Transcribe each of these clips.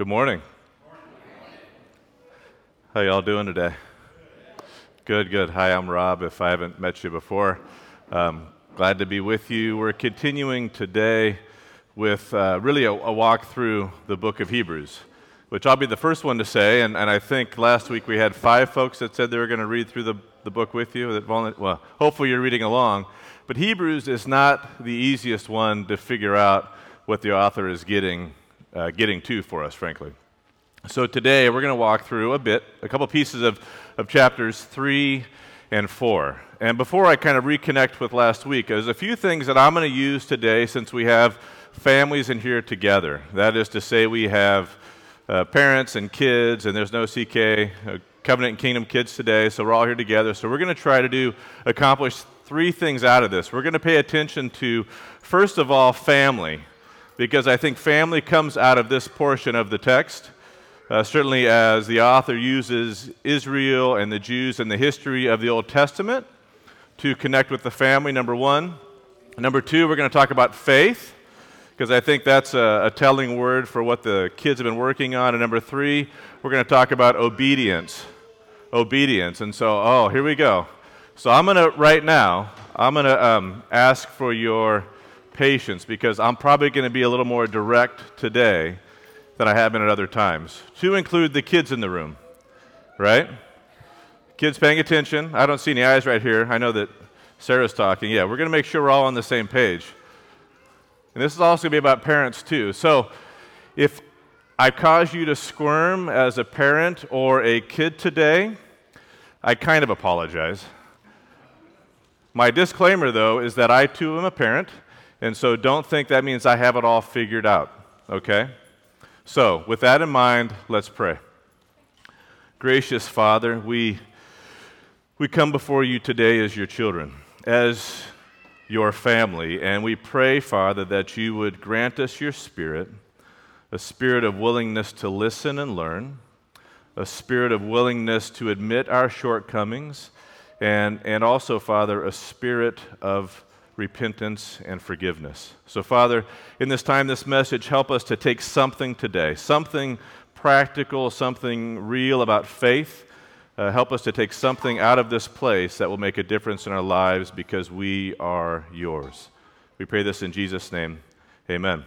Good morning. How y'all doing today? Good, good. Hi, I'm Rob. If I haven't met you before, um, glad to be with you. We're continuing today with uh, really a, a, walk through the book of Hebrews, which I'll be the first one to say. And, and I think last week we had five folks that said they were going to read through the, the book with you. That well, hopefully you're reading along. But Hebrews is not the easiest one to figure out what the author is getting uh, getting to for us, frankly. So today we're going to walk through a bit, a couple pieces of, of chapters 3 and 4. And before I kind of reconnect with last week, there's a few things that I'm going to use today since we have families in here together. That is to say, we have uh, parents and kids, and there's no CK, uh, Covenant and Kingdom kids today, so we're all here together. So we're going to try to do, accomplish three things out of this. We're going to pay attention to, first of all, family because I think family comes out of this portion of the text. Uh, certainly, as the author uses Israel and the Jews and the history of the Old Testament to connect with the family, number one. Number two, we're going to talk about faith, because I think that's a, a, telling word for what the kids have been working on. And number three, we're going to talk about obedience. Obedience. And so, oh, here we go. So I'm going to, right now, I'm going to um, ask for your patience because I'm probably going to be a little more direct today than I have been at other times. To include the kids in the room, right? Kids paying attention. I don't see any eyes right here. I know that Sarah's talking. Yeah, we're going to make sure we're all on the same page. And this is also going to be about parents, too. So if I cause you to squirm as a parent or a kid today, I kind of apologize. My disclaimer, though, is that I too am a parent, and so don't think that means I have it all figured out, okay? So, with that in mind, let's pray. Gracious Father, we, we come before you today as your children, as your family, and we pray, Father, that you would grant us your spirit, a spirit of willingness to listen and learn, a spirit of willingness to admit our shortcomings, and, and also, Father, a spirit of repentance, and forgiveness. So, Father, in this time, this message, help us to take something today, something practical, something real about faith. Uh, help us to take something out of this place that will make a difference in our lives because we are yours. We pray this in Jesus' name. Amen.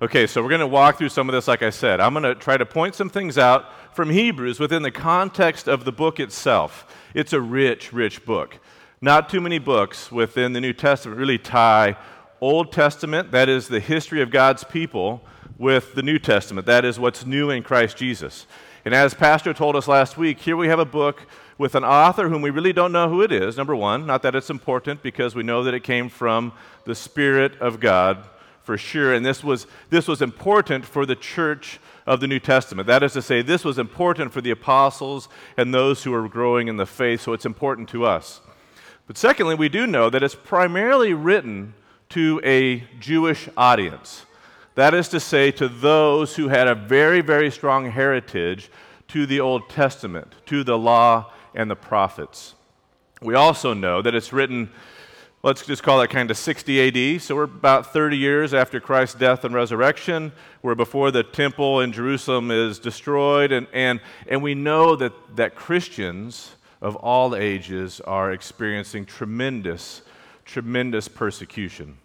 Okay, so we're going to walk through some of this, like I said. I'm going to try to point some things out from Hebrews within the context of the book itself. It's a rich, rich book. Not too many books within the New Testament really tie Old Testament, that is the history of God's people, with the New Testament, that is what's new in Christ Jesus. And as Pastor told us last week, here we have a book with an author whom we really don't know who it is, number one. Not that it's important because we know that it came from the Spirit of God for sure. And this was, this was important for the church of the New Testament. That is to say, this was important for the apostles and those who were growing in the faith, so it's important to us. But secondly, we do know that it's primarily written to a Jewish audience. That is to say, to those who had a very, very strong heritage to the Old Testament, to the law and the prophets. We also know that it's written, let's just call it kind of 60 AD. So we're about 30 years after Christ's death and resurrection. We're before the temple in Jerusalem is destroyed. And, and, and we know that, that Christians of all ages are experiencing tremendous, tremendous persecution.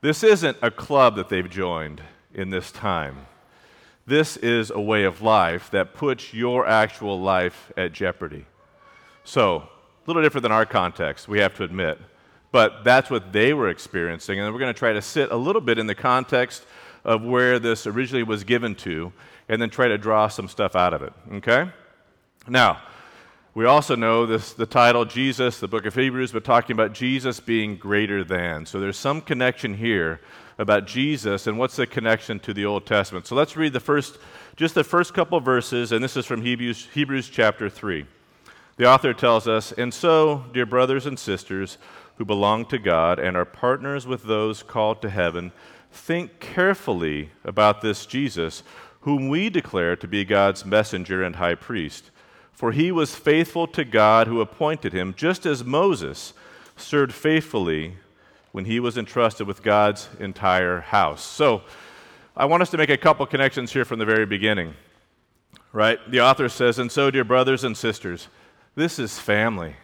This isn't a club that they've joined in this time. This is a way of life that puts your actual life at jeopardy. So, a little different than our context, we have to admit. But that's what they were experiencing. And we're going to try to sit a little bit in the context of where this originally was given to and then try to draw some stuff out of it. Okay? Now, we also know this, the title, Jesus, the book of Hebrews, but talking about Jesus being greater than. So there's some connection here about Jesus and what's the connection to the Old Testament. So let's read the first, just the first couple verses, and this is from Hebrews, Hebrews chapter 3. The author tells us, And so, dear brothers and sisters who belong to God and are partners with those called to heaven, think carefully about this Jesus, whom we declare to be God's messenger and high priest. For he was faithful to God who appointed him, just as Moses served faithfully when he was entrusted with God's entire house. So, I want us to make a couple connections here from the very beginning. Right? The author says, And so, dear brothers and sisters, this is family.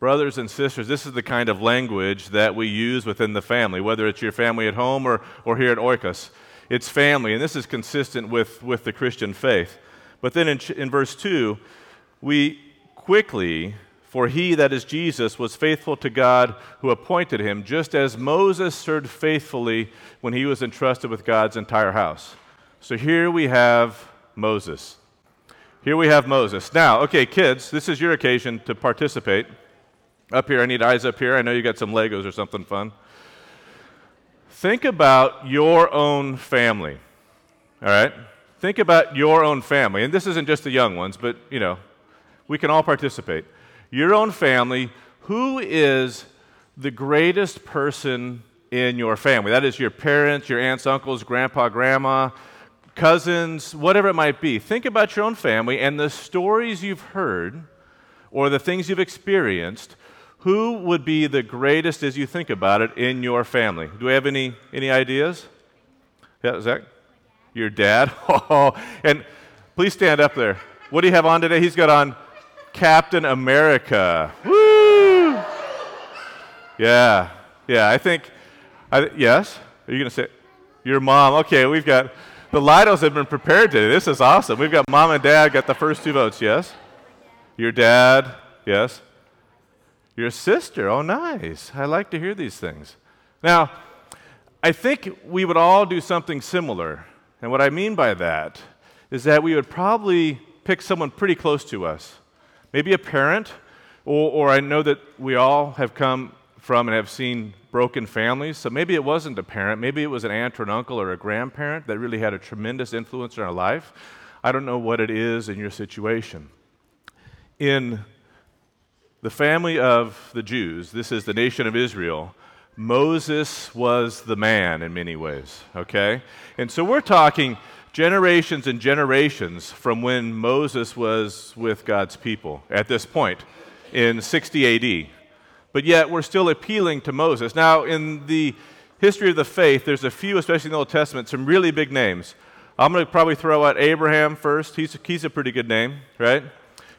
Brothers and sisters, this is the kind of language that we use within the family, whether it's your family at home or, or here at Oikos. It's family, and this is consistent with, with the Christian faith. But then in, in verse 2, we quickly, for he, that is Jesus, was faithful to God who appointed him, just as Moses served faithfully when he was entrusted with God's entire house. So here we have Moses. Here we have Moses. Now, okay, kids, this is your occasion to participate. Up here, I need eyes up here. I know you got some Legos or something fun. Think about your own family. All right? Think about your own family. And this isn't just the young ones, but, you know, we can all participate. Your own family, who is the greatest person in your family? That is your parents, your aunts, uncles, grandpa, grandma, cousins, whatever it might be. Think about your own family and the stories you've heard or the things you've experienced. Who would be the greatest as you think about it in your family? Do we have any, any ideas? Yeah, Zach? Your dad? Oh, and please stand up there. What do you have on today? He's got on Captain America. Woo! Yeah, yeah, I think, I, yes? Are you going to say, your mom? Okay, we've got, the Lidos have been prepared today. This is awesome. We've got mom and dad got the first two votes, yes? Your dad, yes? Your sister, oh, nice. I like to hear these things. Now, I think we would all do something similar. And what I mean by that is that we would probably pick someone pretty close to us maybe a parent, or, or I know that we all have come from and have seen broken families. So maybe it wasn't a parent, maybe it was an aunt or an uncle or a grandparent that really had a tremendous influence in our life. I don't know what it is in your situation. In the family of the Jews, this is the nation of Israel, Moses was the man in many ways, okay? And so we're talking generations and generations from when Moses was with God's people at this point in 60 AD. But yet we're still appealing to Moses. Now, in the history of the faith, there's a few, especially in the Old Testament, some really big names. I'm going to probably throw out Abraham first. He's, he's a pretty good name, right?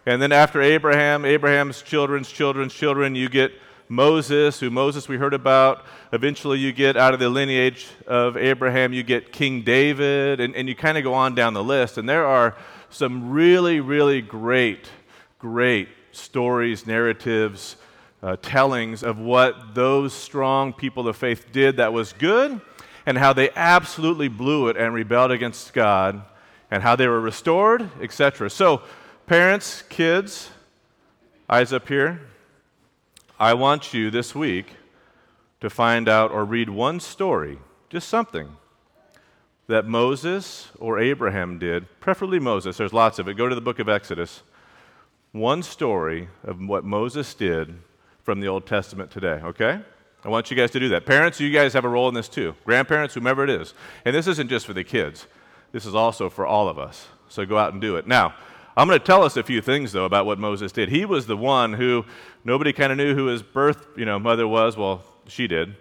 And then after Abraham, Abraham's children's children's children, you get Moses, who Moses we heard about. Eventually, you get out of the lineage of Abraham, you get King David, and, and you kind of go on down the list. And there are some really, really great, great stories, narratives, uh, tellings of what those strong people of faith did that was good, and how they absolutely blew it and rebelled against God, and how they were restored, etc. So, parents, kids, eyes up here. I want you this week to find out or read one story, just something, that Moses or Abraham did, preferably Moses, there's lots of it. Go to the book of Exodus. One story of what Moses did from the Old Testament today, okay? I want you guys to do that. Parents, you guys have a role in this too. Grandparents, whomever it is. And this isn't just for the kids, this is also for all of us. So go out and do it. Now, I'm going to tell us a few things, though, about what Moses did. He was the one who nobody kind of knew who his birth you know, mother was. Well, she did.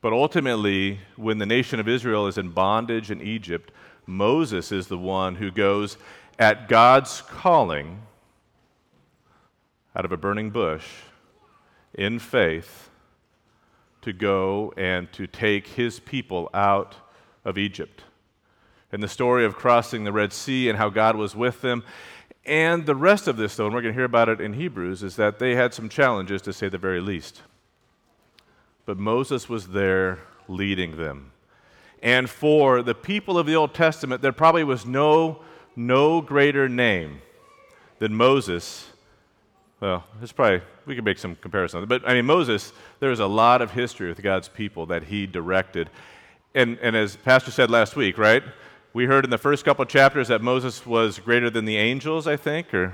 But ultimately, when the nation of Israel is in bondage in Egypt, Moses is the one who goes at God's calling out of a burning bush in faith to go and to take his people out of Egypt. And the story of crossing the Red Sea and how God was with them and the rest of this, though, and we're going to hear about it in Hebrews, is that they had some challenges, to say the very least. But Moses was there leading them. And for the people of the Old Testament, there probably was no, no greater name than Moses. Well, it's probably, we could make some comparison. But I mean, Moses, there's a lot of history with God's people that he directed. And, and as Pastor said last week, right? We heard in the first couple chapters that Moses was greater than the angels, I think. Or,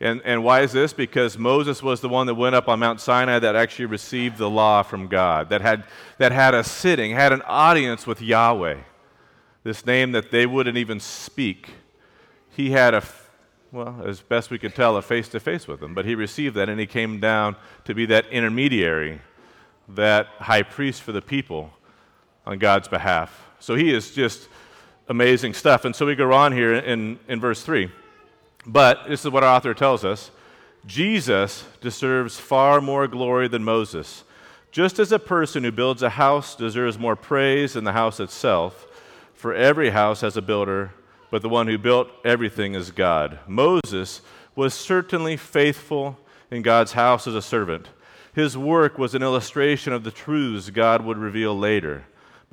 and, and why is this? Because Moses was the one that went up on Mount Sinai that actually received the law from God, that had, that had a sitting, had an audience with Yahweh. This name that they wouldn't even speak. He had a, well, as best we could tell, a face to face with him. But he received that and he came down to be that intermediary, that high priest for the people on God's behalf. So he is just amazing stuff. And so we go on here in, in verse 3. But this is what our author tells us Jesus deserves far more glory than Moses. Just as a person who builds a house deserves more praise than the house itself, for every house has a builder, but the one who built everything is God. Moses was certainly faithful in God's house as a servant. His work was an illustration of the truths God would reveal later.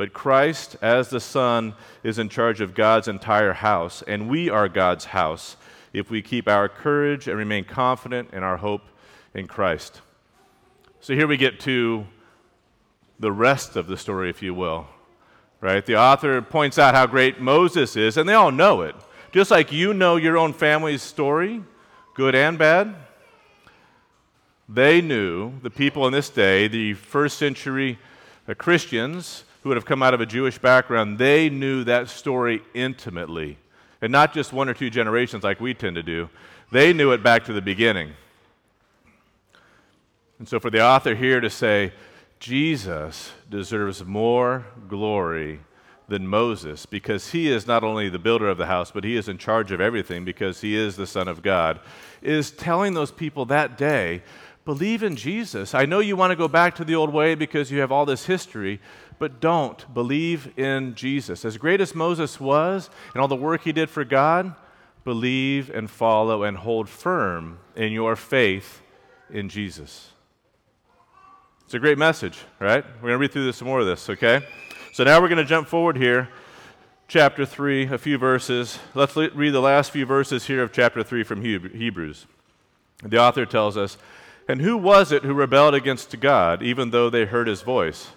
But Christ, as the Son, is in charge of God's entire house, and we are God's house if we keep our courage and remain confident in our hope in Christ. So here we get to the rest of the story, if you will. Right? The author points out how great Moses is, and they all know it. Just like you know your own family's story, good and bad, they knew, the people in this day, the first century uh, Christians who would have come out of a Jewish background, they knew that story intimately and not just one or two generations like we tend to do. They knew it back to the beginning. And so, for the author here to say, Jesus deserves more glory than Moses because he is not only the builder of the house, but he is in charge of everything because he is the Son of God, is telling those people that day, believe in Jesus. I know you want to go back to the old way because you have all this history, but don't believe in Jesus. As great as Moses was and all the work he did for God, believe and follow and hold firm in your faith in Jesus. It's a great message, right? We're going to read through this some more of this, okay? So now we're going to jump forward here, chapter 3, a few verses. Let's read the last few verses here of chapter 3 from Hebrews. The author tells us, And who was it who rebelled against God, even though they heard his voice?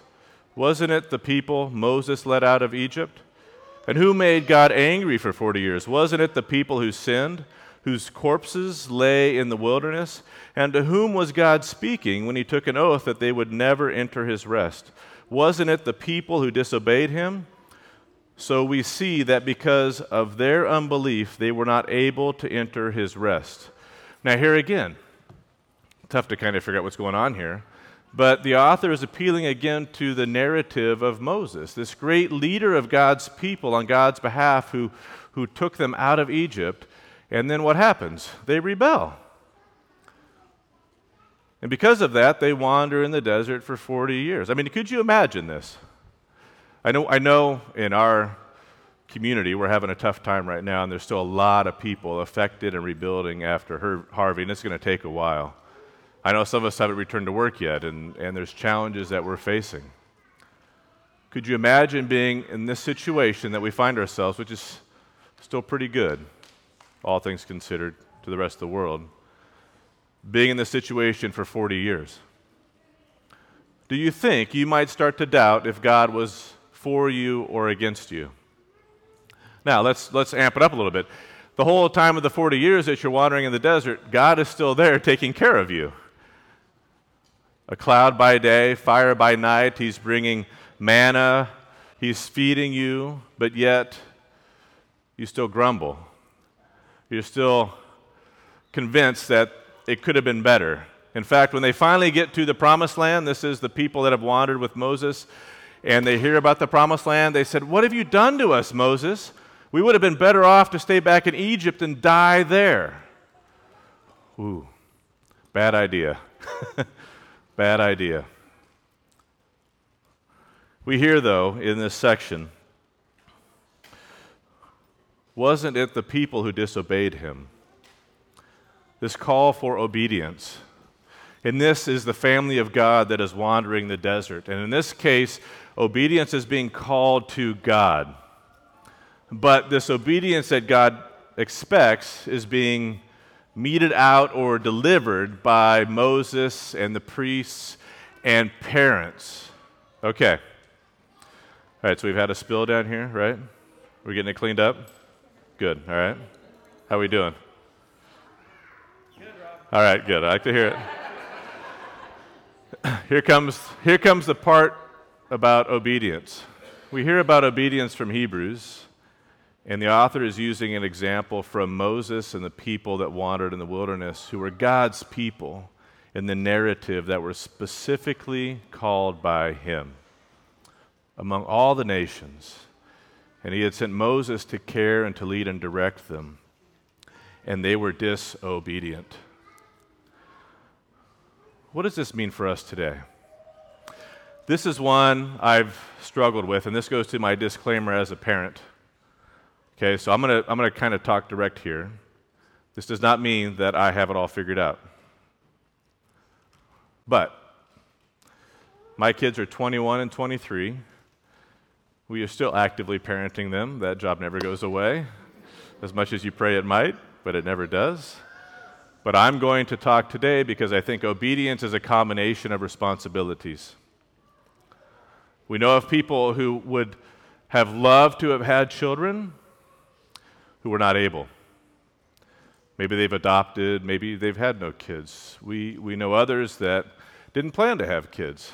Wasn't it the people Moses led out of Egypt? And who made God angry for 40 years? Wasn't it the people who sinned, whose corpses lay in the wilderness? And to whom was God speaking when he took an oath that they would never enter his rest? Wasn't it the people who disobeyed him? So we see that because of their unbelief, they were not able to enter his rest. Now, here again, tough to kind of figure out what's going on here. But the author is appealing again to the narrative of Moses, this great leader of God's people on God's behalf who, who took them out of Egypt. And then what happens? They rebel. And because of that, they wander in the desert for 40 years. I mean, could you imagine this? I know, I know in our community we're having a tough time right now, and there's still a lot of people affected and rebuilding after Harvey, and it's going to take a while. I know some of us haven't returned to work yet, and, and there's challenges that we're facing. Could you imagine being in this situation that we find ourselves, which is still pretty good, all things considered, to the rest of the world, being in this situation for 40 years? Do you think you might start to doubt if God was for you or against you? Now, let's, let's amp it up a little bit. The whole time of the 40 years that you're wandering in the desert, God is still there taking care of you a cloud by day, fire by night. He's bringing manna. He's feeding you, but yet you still grumble. You're still convinced that it could have been better. In fact, when they finally get to the promised land, this is the people that have wandered with Moses, and they hear about the promised land, they said, What have you done to us, Moses? We would have been better off to stay back in Egypt and die there. Ooh, bad idea. Bad idea. We hear, though, in this section, wasn't it the people who disobeyed him? This call for obedience. And this is the family of God that is wandering the desert. And in this case, obedience is being called to God. But this obedience that God expects is being meted out or delivered by Moses and the priests and parents. Okay. All right, so we've had a spill down here, right? We're getting it cleaned up? Good, all right. How are we doing? Good, all right, good. I like to hear it. here comes, here comes the part about obedience. We hear about obedience from Hebrews, and the author is using an example from Moses and the people that wandered in the wilderness, who were God's people in the narrative that were specifically called by him among all the nations. and he had sent Moses to care and to lead and direct them. And they were disobedient. What does this mean for us today? This is one I've struggled with, and this goes to my disclaimer as a parent. Okay, so I'm going to I'm going to kind of talk direct here. This does not mean that I have it all figured out. But my kids are 21 and 23. We are still actively parenting them. That job never goes away, as much as you pray it might, but it never does. But I'm going to talk today because I think obedience is a combination of responsibilities. We know of people who would have loved to have had children who were not able. Maybe they've adopted, maybe they've had no kids. We, we know others that didn't plan to have kids,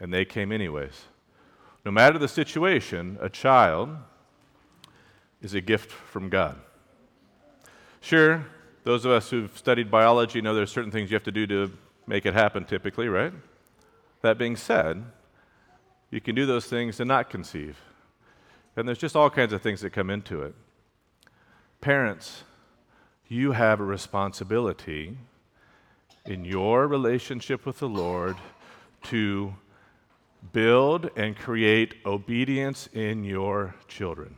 and they came anyways. No matter the situation, a child is a gift from God. Sure, those of us who've studied biology know there's certain things you have to do to make it happen typically, right? That being said, you can do those things and not conceive. And there's just all kinds of things that come into it. Parents, you have a responsibility in your relationship with the Lord to build and create obedience in your children.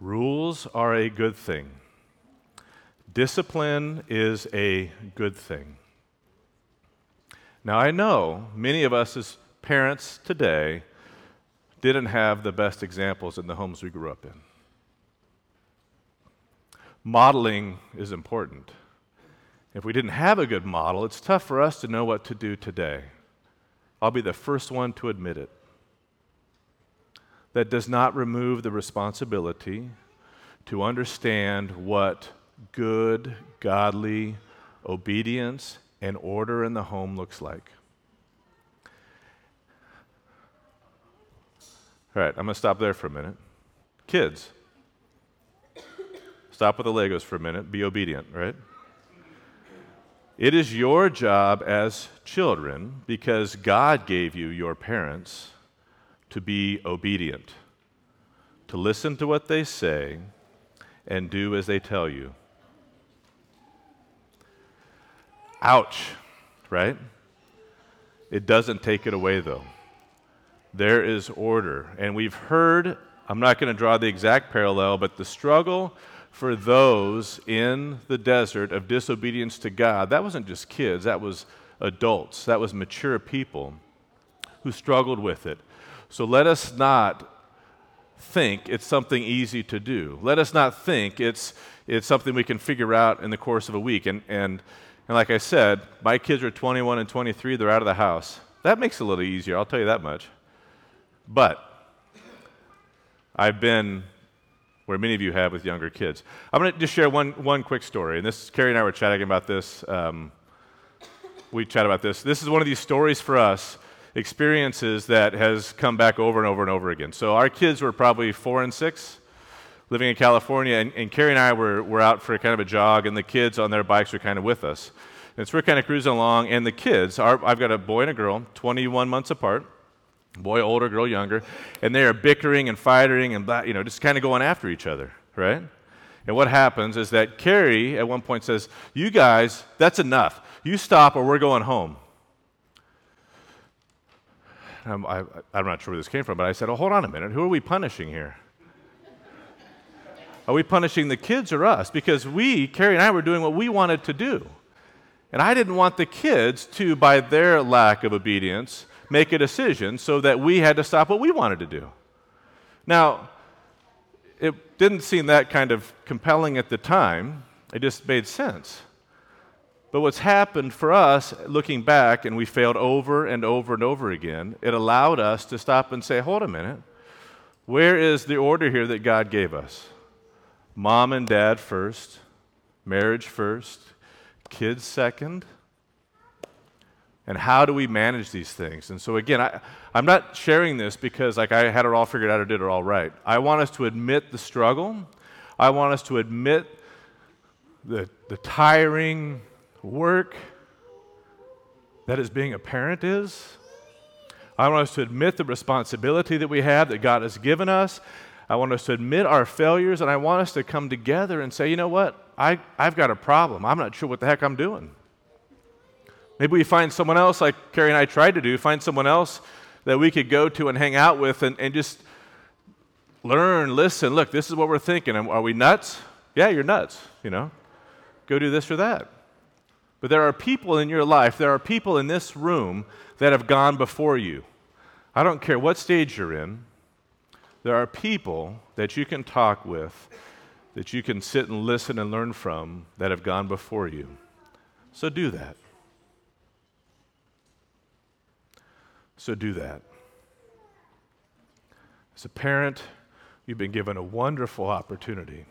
Rules are a good thing. Discipline is a good thing. Now, I know many of us as parents today didn't have the best examples in the homes we grew up in. Modeling is important. If we didn't have a good model, it's tough for us to know what to do today. I'll be the first one to admit it. That does not remove the responsibility to understand what good, godly obedience and order in the home looks like. All right, I'm going to stop there for a minute. Kids, stop with the Legos for a minute. Be obedient, right? It is your job as children, because God gave you your parents, to be obedient, to listen to what they say and do as they tell you. Ouch, right? It doesn't take it away, though. There is order. And we've heard, I'm not going to draw the exact parallel, but the struggle for those in the desert of disobedience to God, that wasn't just kids, that was adults, that was mature people who struggled with it. So let us not think it's something easy to do. Let us not think it's, it's something we can figure out in the course of a week. And, and, and like I said, my kids are 21 and 23, they're out of the house. That makes it a little easier, I'll tell you that much. But I've been where many of you have with younger kids. I'm going to just share one, one quick story. And this, Carrie and I were chatting about this. Um, we chat about this. This is one of these stories for us, experiences that has come back over and over and over again. So our kids were probably four and six, living in California, and, and Carrie and I were, were out for kind of a jog, and the kids on their bikes were kind of with us. And so we're kind of cruising along, and the kids, our, I've got a boy and a girl, 21 months apart boy older, girl younger, and they are bickering and fighting and you know just kind of going after each other, right? And what happens is that Carrie at one point says, "You guys, that's enough. You stop, or we're going home." I'm, I, am not sure where this came from, but I said, "Oh, hold on a minute. Who are we punishing here? Are we punishing the kids or us? Because we, Carrie and I, were doing what we wanted to do." And I didn't want the kids to, by their lack of obedience, make a decision so that we had to stop what we wanted to do. Now, it didn't seem that kind of compelling at the time, it just made sense. But what's happened for us, looking back, and we failed over and over and over again, it allowed us to stop and say, hold a minute, where is the order here that God gave us? Mom and dad first, marriage first, kids second, and how do we manage these things and so again I, i'm not sharing this because like i had it all figured out or did it all right i want us to admit the struggle i want us to admit the, the tiring work that is being a parent is I want us to admit the responsibility that we have that God has given us. I want us to admit our failures, and I want us to come together and say, you know what? I, I've got a problem. I'm not sure what the heck I'm doing. Maybe we find someone else, like Carrie and I tried to do, find someone else that we could go to and hang out with and, and just learn, listen. Look, this is what we're thinking. Are we nuts? Yeah, you're nuts, you know. Go do this or that. But there are people in your life, there are people in this room that have gone before you. I don't care what stage you're in, there are people that you can talk with, that you can sit and listen and learn from that have gone before you. So do that. So do that. As a parent, you've been given a wonderful opportunity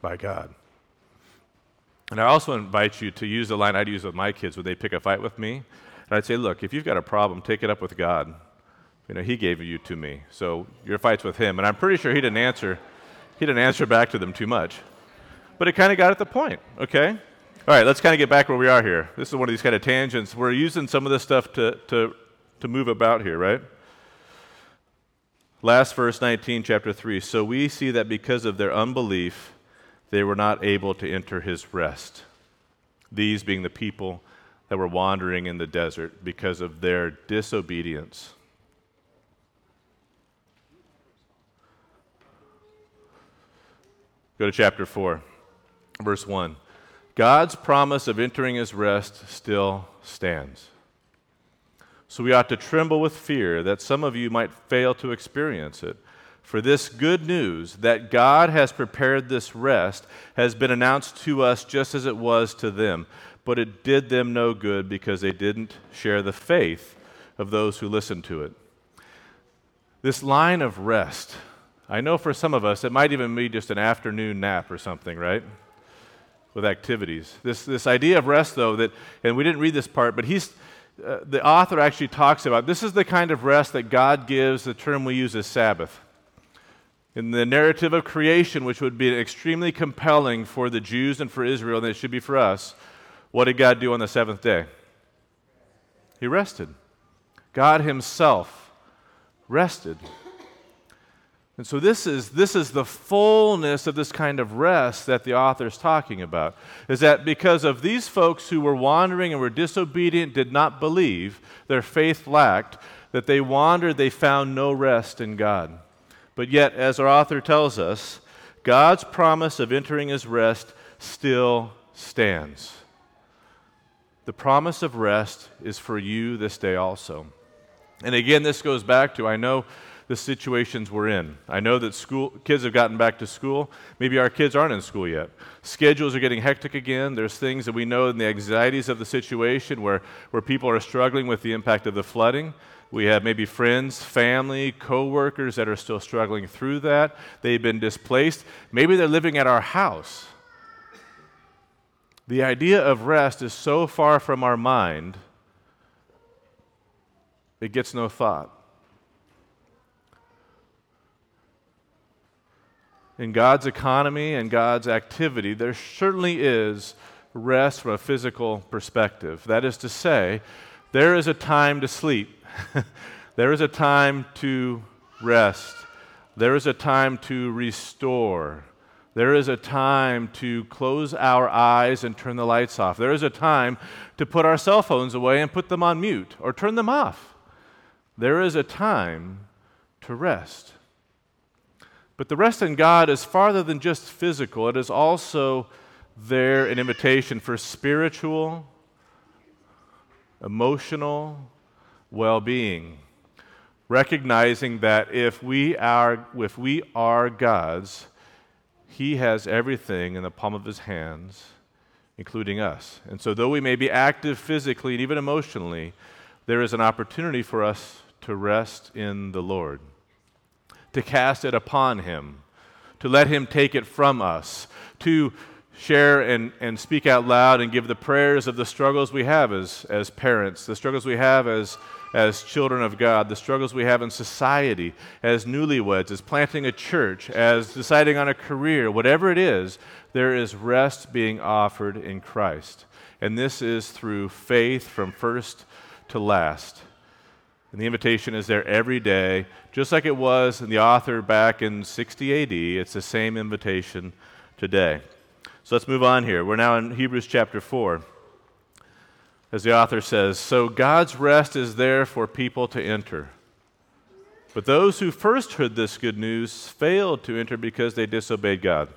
by God. And I also invite you to use the line I'd use with my kids when they pick a fight with me. And I'd say, look, if you've got a problem, take it up with God. You know, He gave you to me. So your fight's with Him. And I'm pretty sure He didn't answer. He didn't answer back to them too much. But it kind of got at the point, okay? All right, let's kind of get back where we are here. This is one of these kind of tangents. We're using some of this stuff to, to, to move about here, right? Last verse 19, chapter 3. So we see that because of their unbelief, they were not able to enter his rest. These being the people that were wandering in the desert because of their disobedience. Go to chapter 4, verse 1. God's promise of entering his rest still stands. So we ought to tremble with fear that some of you might fail to experience it. For this good news that God has prepared this rest has been announced to us just as it was to them, but it did them no good because they didn't share the faith of those who listened to it. This line of rest, I know for some of us it might even be just an afternoon nap or something, right? With activities. This, this idea of rest, though, that, and we didn't read this part, but he's, uh, the author actually talks about this is the kind of rest that God gives, the term we use is Sabbath. In the narrative of creation, which would be extremely compelling for the Jews and for Israel, and it should be for us, what did God do on the seventh day? He rested. God Himself rested. And so this is, this is the fullness of this kind of rest that the author is talking about. Is that because of these folks who were wandering and were disobedient, did not believe, their faith lacked, that they wandered, they found no rest in God. But yet, as our author tells us, God's promise of entering his rest still stands. The promise of rest is for you this day also. And again, this goes back to I know the situations we're in. I know that school kids have gotten back to school. Maybe our kids aren't in school yet. Schedules are getting hectic again. There's things that we know in the anxieties of the situation where, where people are struggling with the impact of the flooding. We have maybe friends, family, coworkers that are still struggling through that. They've been displaced. Maybe they're living at our house. The idea of rest is so far from our mind, it gets no thought. In God's economy and God's activity, there certainly is rest from a physical perspective. That is to say, there is a time to sleep. there is a time to rest. There is a time to restore. There is a time to close our eyes and turn the lights off. There is a time to put our cell phones away and put them on mute or turn them off. There is a time to rest. But the rest in God is farther than just physical, it is also there an invitation for spiritual, emotional, well being. Recognizing that if we, are, if we are God's, He has everything in the palm of His hands, including us. And so, though we may be active physically and even emotionally, there is an opportunity for us to rest in the Lord, to cast it upon Him, to let Him take it from us, to share and, and speak out loud and give the prayers of the struggles we have as, as parents, the struggles we have as as children of God, the struggles we have in society, as newlyweds, as planting a church, as deciding on a career, whatever it is, there is rest being offered in Christ. And this is through faith from first to last. And the invitation is there every day, just like it was in the author back in 60 AD. It's the same invitation today. So let's move on here. We're now in Hebrews chapter 4. As the author says, so God's rest is there for people to enter. But those who first heard this good news failed to enter because they disobeyed God.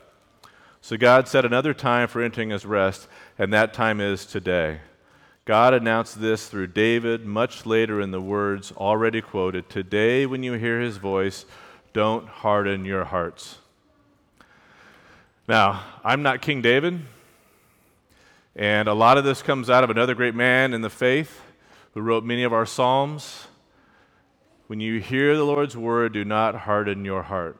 So God set another time for entering his rest, and that time is today. God announced this through David much later in the words already quoted Today, when you hear his voice, don't harden your hearts. Now, I'm not King David, and a lot of this comes out of another great man in the faith who wrote many of our Psalms. When you hear the Lord's word, do not harden your heart.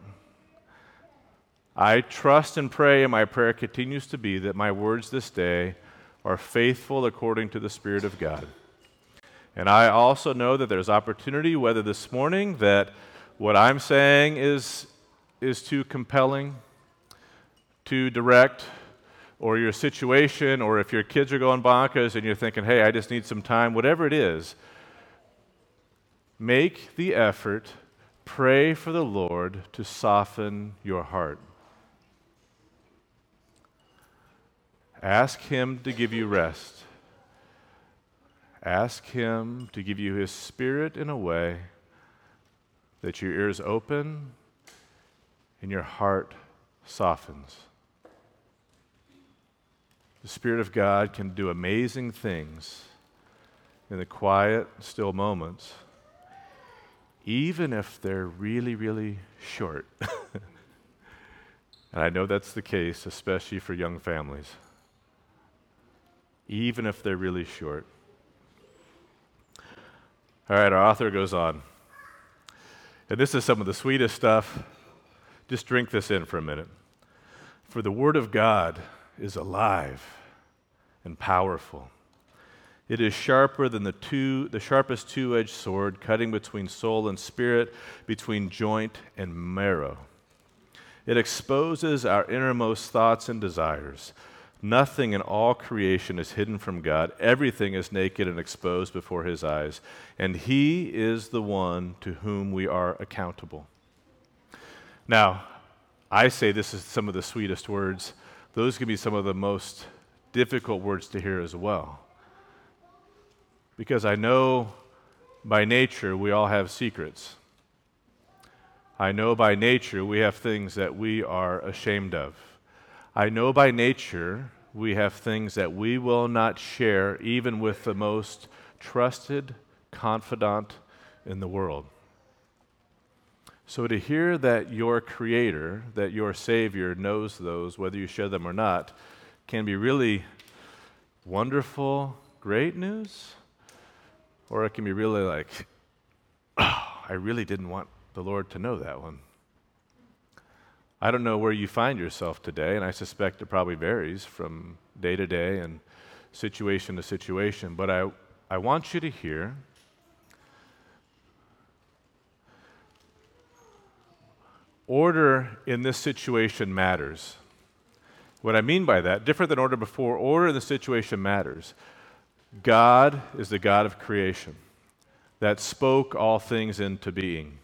I trust and pray, and my prayer continues to be that my words this day are faithful according to the Spirit of God. And I also know that there's opportunity, whether this morning that what I'm saying is, is too compelling, too direct, or your situation, or if your kids are going bonkers and you're thinking, hey, I just need some time, whatever it is, make the effort, pray for the Lord to soften your heart. Ask Him to give you rest. Ask Him to give you His Spirit in a way that your ears open and your heart softens. The Spirit of God can do amazing things in the quiet, still moments, even if they're really, really short. and I know that's the case, especially for young families even if they're really short. All right, our author goes on. And this is some of the sweetest stuff. Just drink this in for a minute. For the Word of God is alive and powerful. It is sharper than the, two, the sharpest two edged sword, cutting between soul and spirit, between joint and marrow. It exposes our innermost thoughts and desires. Nothing in all creation is hidden from God. Everything is naked and exposed before His eyes. And He is the one to whom we are accountable. Now, I say this is some of the sweetest words. Those can be some of the most difficult words to hear as well. Because I know by nature we all have secrets. I know by nature we have things that we are ashamed of. I know by nature we have things that we will not share even with the most trusted confidant in the world. So to hear that your Creator, that your Savior knows those, whether you share them or not, can be really wonderful, great news, or it can be really like, oh, I really didn't want the Lord to know that one. I don't know where you find yourself today, and I suspect it probably varies from day to day and situation to situation, but I, I want you to hear order in this situation matters. What I mean by that, different than order before, order in the situation matters. God is the God of creation that spoke all things into being.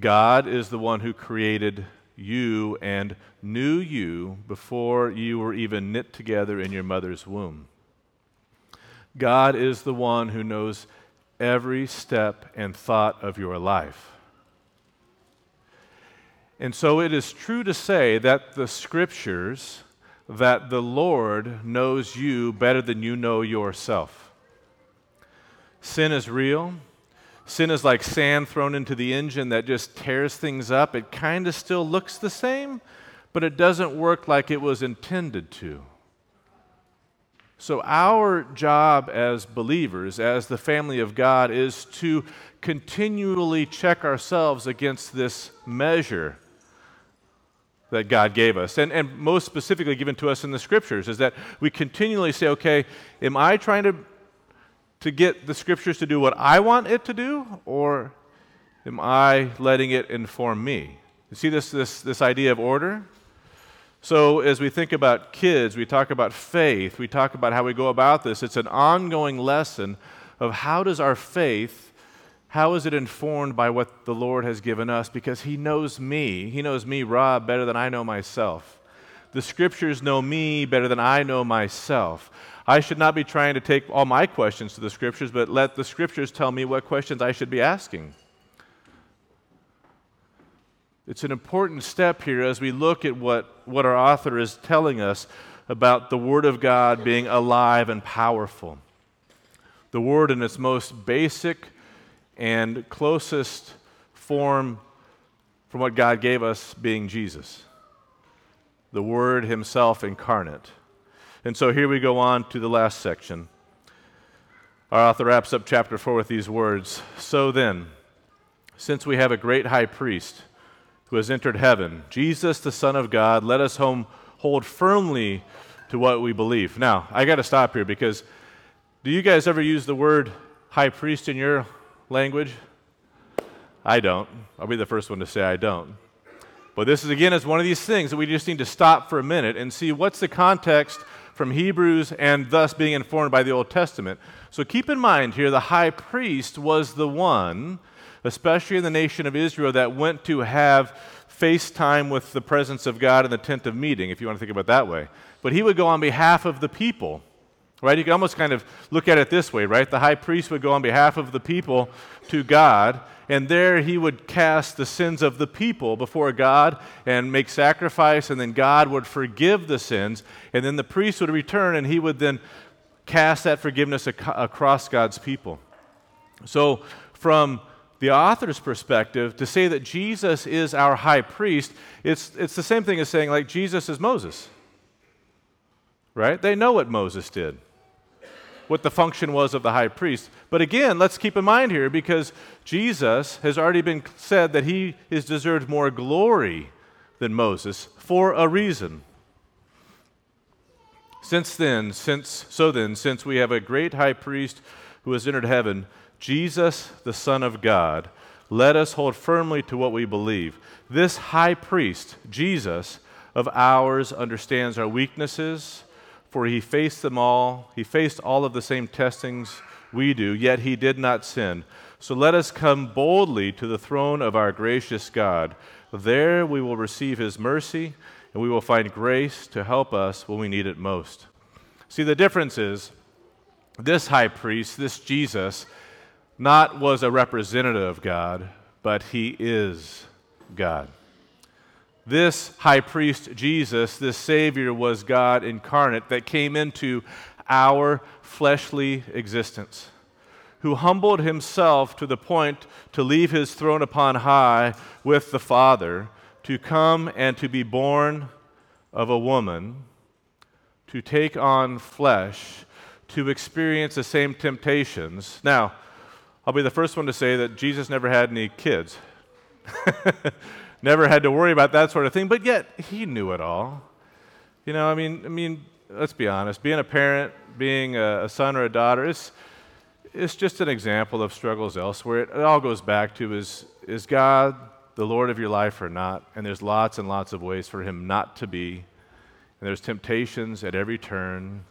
God is the one who created you and knew you before you were even knit together in your mother's womb. God is the one who knows every step and thought of your life. And so it is true to say that the scriptures, that the Lord knows you better than you know yourself. Sin is real. Sin is like sand thrown into the engine that just tears things up. It kind of still looks the same, but it doesn't work like it was intended to. So, our job as believers, as the family of God, is to continually check ourselves against this measure that God gave us, and, and most specifically given to us in the scriptures, is that we continually say, okay, am I trying to to get the scriptures to do what I want it to do, or am I letting it inform me? You see this, this, this idea of order? So, as we think about kids, we talk about faith, we talk about how we go about this. It's an ongoing lesson of how does our faith, How is it informed by what the Lord has given us? Because He knows me. He knows me, Rob, better than I know myself. The scriptures know me better than I know myself. I should not be trying to take all my questions to the scriptures, but let the scriptures tell me what questions I should be asking. It's an important step here as we look at what, what our author is telling us about the Word of God being alive and powerful. The Word, in its most basic and closest form from what God gave us, being Jesus the Word Himself incarnate. And so here we go on to the last section. Our author wraps up chapter 4 with these words So then, since we have a great high priest who has entered heaven, Jesus, the Son of God, let us home, hold firmly to what we believe. Now, I got to stop here because do you guys ever use the word high priest in your language? I don't. I'll be the first one to say I don't. But this is again is one of these things that we just need to stop for a minute and see what's the context from Hebrews and thus being informed by the Old Testament. So keep in mind here the high priest was the one, especially in the nation of Israel, that went to have face time with the presence of God in the tent of meeting, if you want to think about it that way. But he would go on behalf of the people. Right? You can almost kind of look at it this way, right? The high priest would go on behalf of the people to God, and there he would cast the sins of the people before God and make sacrifice, and then God would forgive the sins, and then the priest would return and he would then cast that forgiveness ac- across God's people. So, from the author's perspective, to say that Jesus is our high priest, it's, it's the same thing as saying, like, Jesus is Moses. Right? They know what Moses did what the function was of the high priest. But again, let's keep in mind here because Jesus has already been said that he is deserved more glory than Moses for a reason. Since then, since so then, since we have a great high priest who has entered heaven, Jesus, the Son of God, let us hold firmly to what we believe. This high priest, Jesus, of ours understands our weaknesses for he faced them all. He faced all of the same testings we do, yet he did not sin. So let us come boldly to the throne of our gracious God. There we will receive his mercy, and we will find grace to help us when we need it most. See, the difference is this high priest, this Jesus, not was a representative of God, but he is God. This high priest, Jesus, this Savior, was God incarnate that came into our fleshly existence, who humbled himself to the point to leave his throne upon high with the Father, to come and to be born of a woman, to take on flesh, to experience the same temptations. Now, I'll be the first one to say that Jesus never had any kids. never had to worry about that sort of thing, but yet he knew it all. You know, I mean, I mean, let's be honest. Being a parent, being a, a son or a daughter, is it's just an example of struggles elsewhere. It, it all goes back to is is God the Lord of your life or not? And there's lots and lots of ways for him not to be. And there's temptations at every turn.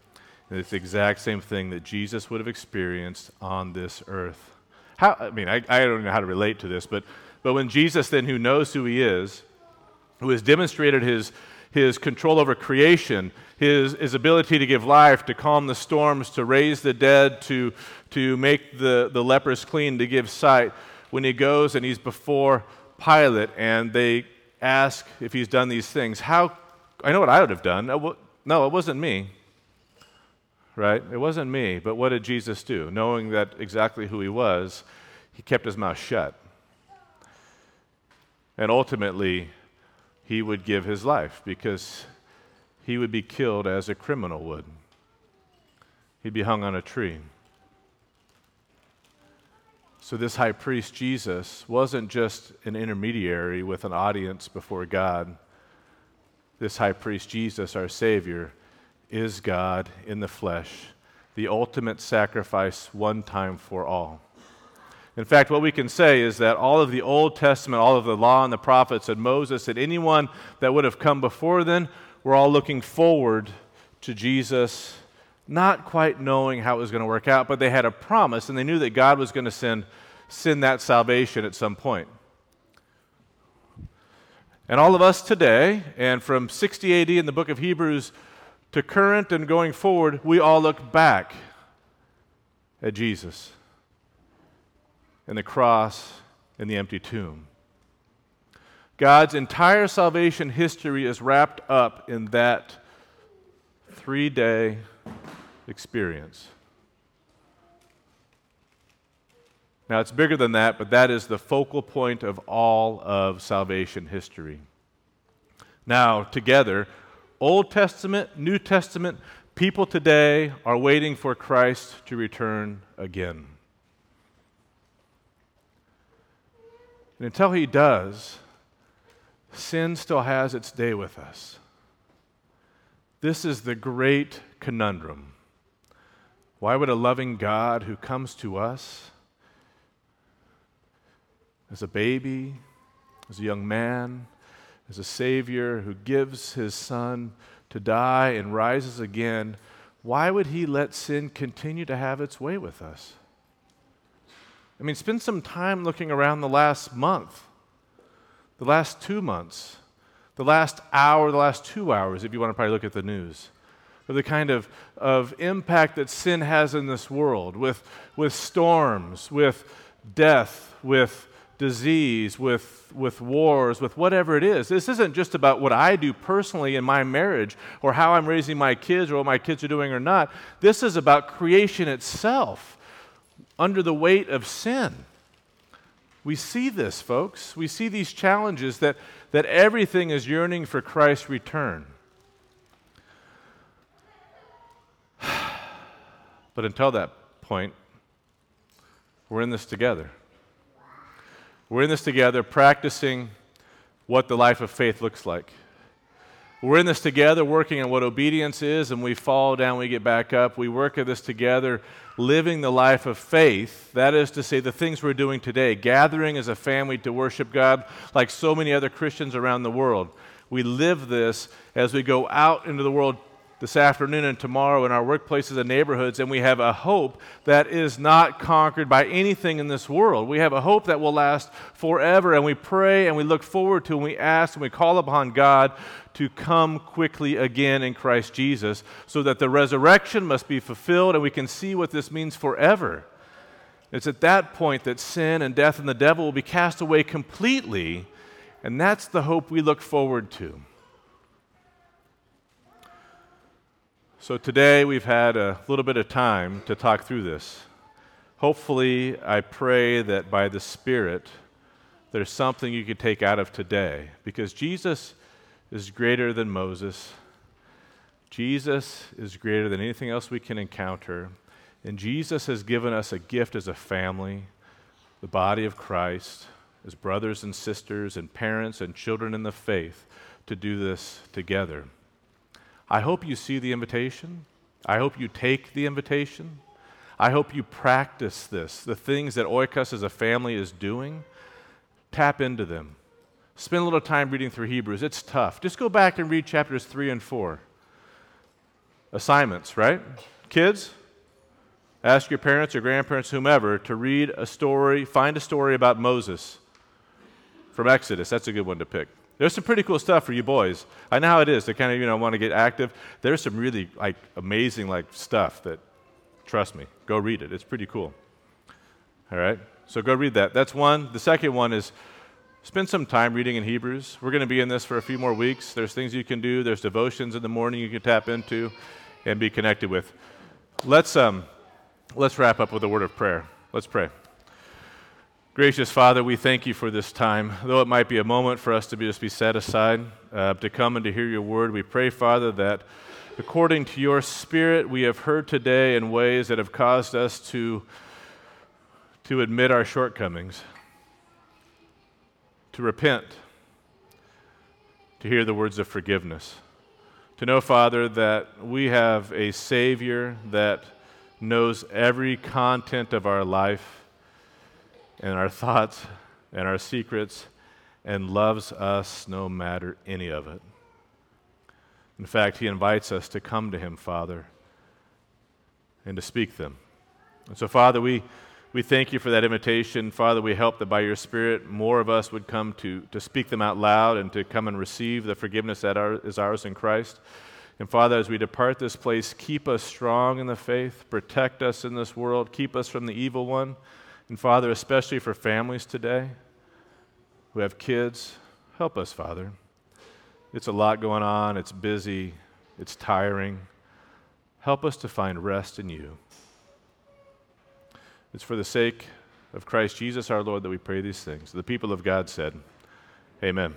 And it's the exact same thing that Jesus would have experienced on this earth. How, I mean, I, I don't know how to relate to this, but but when Jesus, then, who knows who he is, who has demonstrated his, his control over creation, his, his ability to give life, to calm the storms, to raise the dead, to, to make the, the lepers clean, to give sight, when he goes and he's before Pilate and they ask if he's done these things, how, I know what I would have done. No, it wasn't me. Right? It wasn't me. But what did Jesus do? Knowing that exactly who he was, he kept his mouth shut. And ultimately, he would give his life because he would be killed as a criminal would. He'd be hung on a tree. So, this high priest, Jesus, wasn't just an intermediary with an audience before God. This high priest, Jesus, our Savior, is God in the flesh, the ultimate sacrifice one time for all. In fact, what we can say is that all of the Old Testament, all of the law and the prophets and Moses and anyone that would have come before then were all looking forward to Jesus, not quite knowing how it was going to work out, but they had a promise and they knew that God was going to send sin that salvation at some point. And all of us today, and from 60 AD in the book of Hebrews to current and going forward, we all look back at Jesus and the cross and the empty tomb. God's entire salvation history is wrapped up in that three day experience. Now, it's bigger than that, but that is the focal point of all of salvation history. Now, together, Old Testament, New Testament, people today are waiting for Christ to return again. And until he does, sin still has its day with us. This is the great conundrum. Why would a loving God who comes to us as a baby, as a young man, as a Savior who gives his Son to die and rises again, why would he let sin continue to have its way with us? I mean, spend some time looking around the last month, the last two months, the last hour, the last two hours, if you want to probably look at the news, of the kind of, of impact that sin has in this world with, with storms, with death, with disease, with, with wars, with whatever it is. This isn't just about what I do personally in my marriage or how I'm raising my kids or what my kids are doing or not. This is about creation itself under the weight of sin. We see this, folks. We see these challenges that, that everything is yearning for Christ's return. But until that point, we're in this together. We're in this together, practicing what the life of faith looks like. We're in this together, working on what obedience is, and we fall down, we get back up. We work at this together, living the life of faith. That is to say, the things we're doing today, gathering as a family to worship God like so many other Christians around the world. We live this as we go out into the world this afternoon and tomorrow in our workplaces and neighborhoods, and we have a hope that is not conquered by anything in this world. We have a hope that will last forever, and we pray and we look forward to and we ask and we call upon God to come quickly again in Christ Jesus so that the resurrection must be fulfilled and we can see what this means forever. It's at that point that sin and death and the devil will be cast away completely, and that's the hope we look forward to. So today we've had a little bit of time to talk through this. Hopefully, I pray that by the Spirit, there's something you could take out of today because Jesus is greater than Moses. Jesus is greater than anything else we can encounter. And Jesus has given us a gift as a family, the body of Christ, as brothers and sisters, and parents and children in the faith, to do this together. I hope you see the invitation. I hope you take the invitation. I hope you practice this. The things that Oikos as a family is doing, tap into them. Spend a little time reading through Hebrews. It's tough. Just go back and read chapters 3 and 4. Assignments, right? Kids, ask your parents or grandparents, whomever, to read a story, find a story about Moses from Exodus. That's a good one to pick. There's some pretty cool stuff for you boys. I know how it is They kind of, you know, want to get active. There's some really like amazing like stuff that trust me, go read it. It's pretty cool. All right? So go read that. That's one. The second one is spend some time reading in Hebrews. We're going to be in this for a few more weeks. There's things you can do. There's devotions in the morning you can tap into and be connected with. Let's um let's wrap up with a word of prayer. Let's pray. Gracious Father, we thank you for this time. Though it might be a moment for us to be, just be set aside, uh, to come and to hear your word, we pray, Father, that according to your Spirit, we have heard today in ways that have caused us to, to admit our shortcomings, to repent, to hear the words of forgiveness, to know, Father, that we have a Savior that knows every content of our life and our thoughts and our secrets and loves us no matter any of it. In fact, He invites us to come to Him, Father, and to speak them. And so, Father, we, We thank you for that invitation. Father, we hope that by your Spirit, more of us would come to, to speak them out loud and to come and receive the forgiveness that are, is ours in Christ. And Father, as we depart this place, keep us strong in the faith, protect us in this world, keep us from the evil one. And Father, especially for families today who have kids, help us, Father. It's a lot going on, it's busy, it's tiring. Help us to find rest in you. It's for the sake of Christ Jesus our Lord that we pray these things. The people of God said, Amen.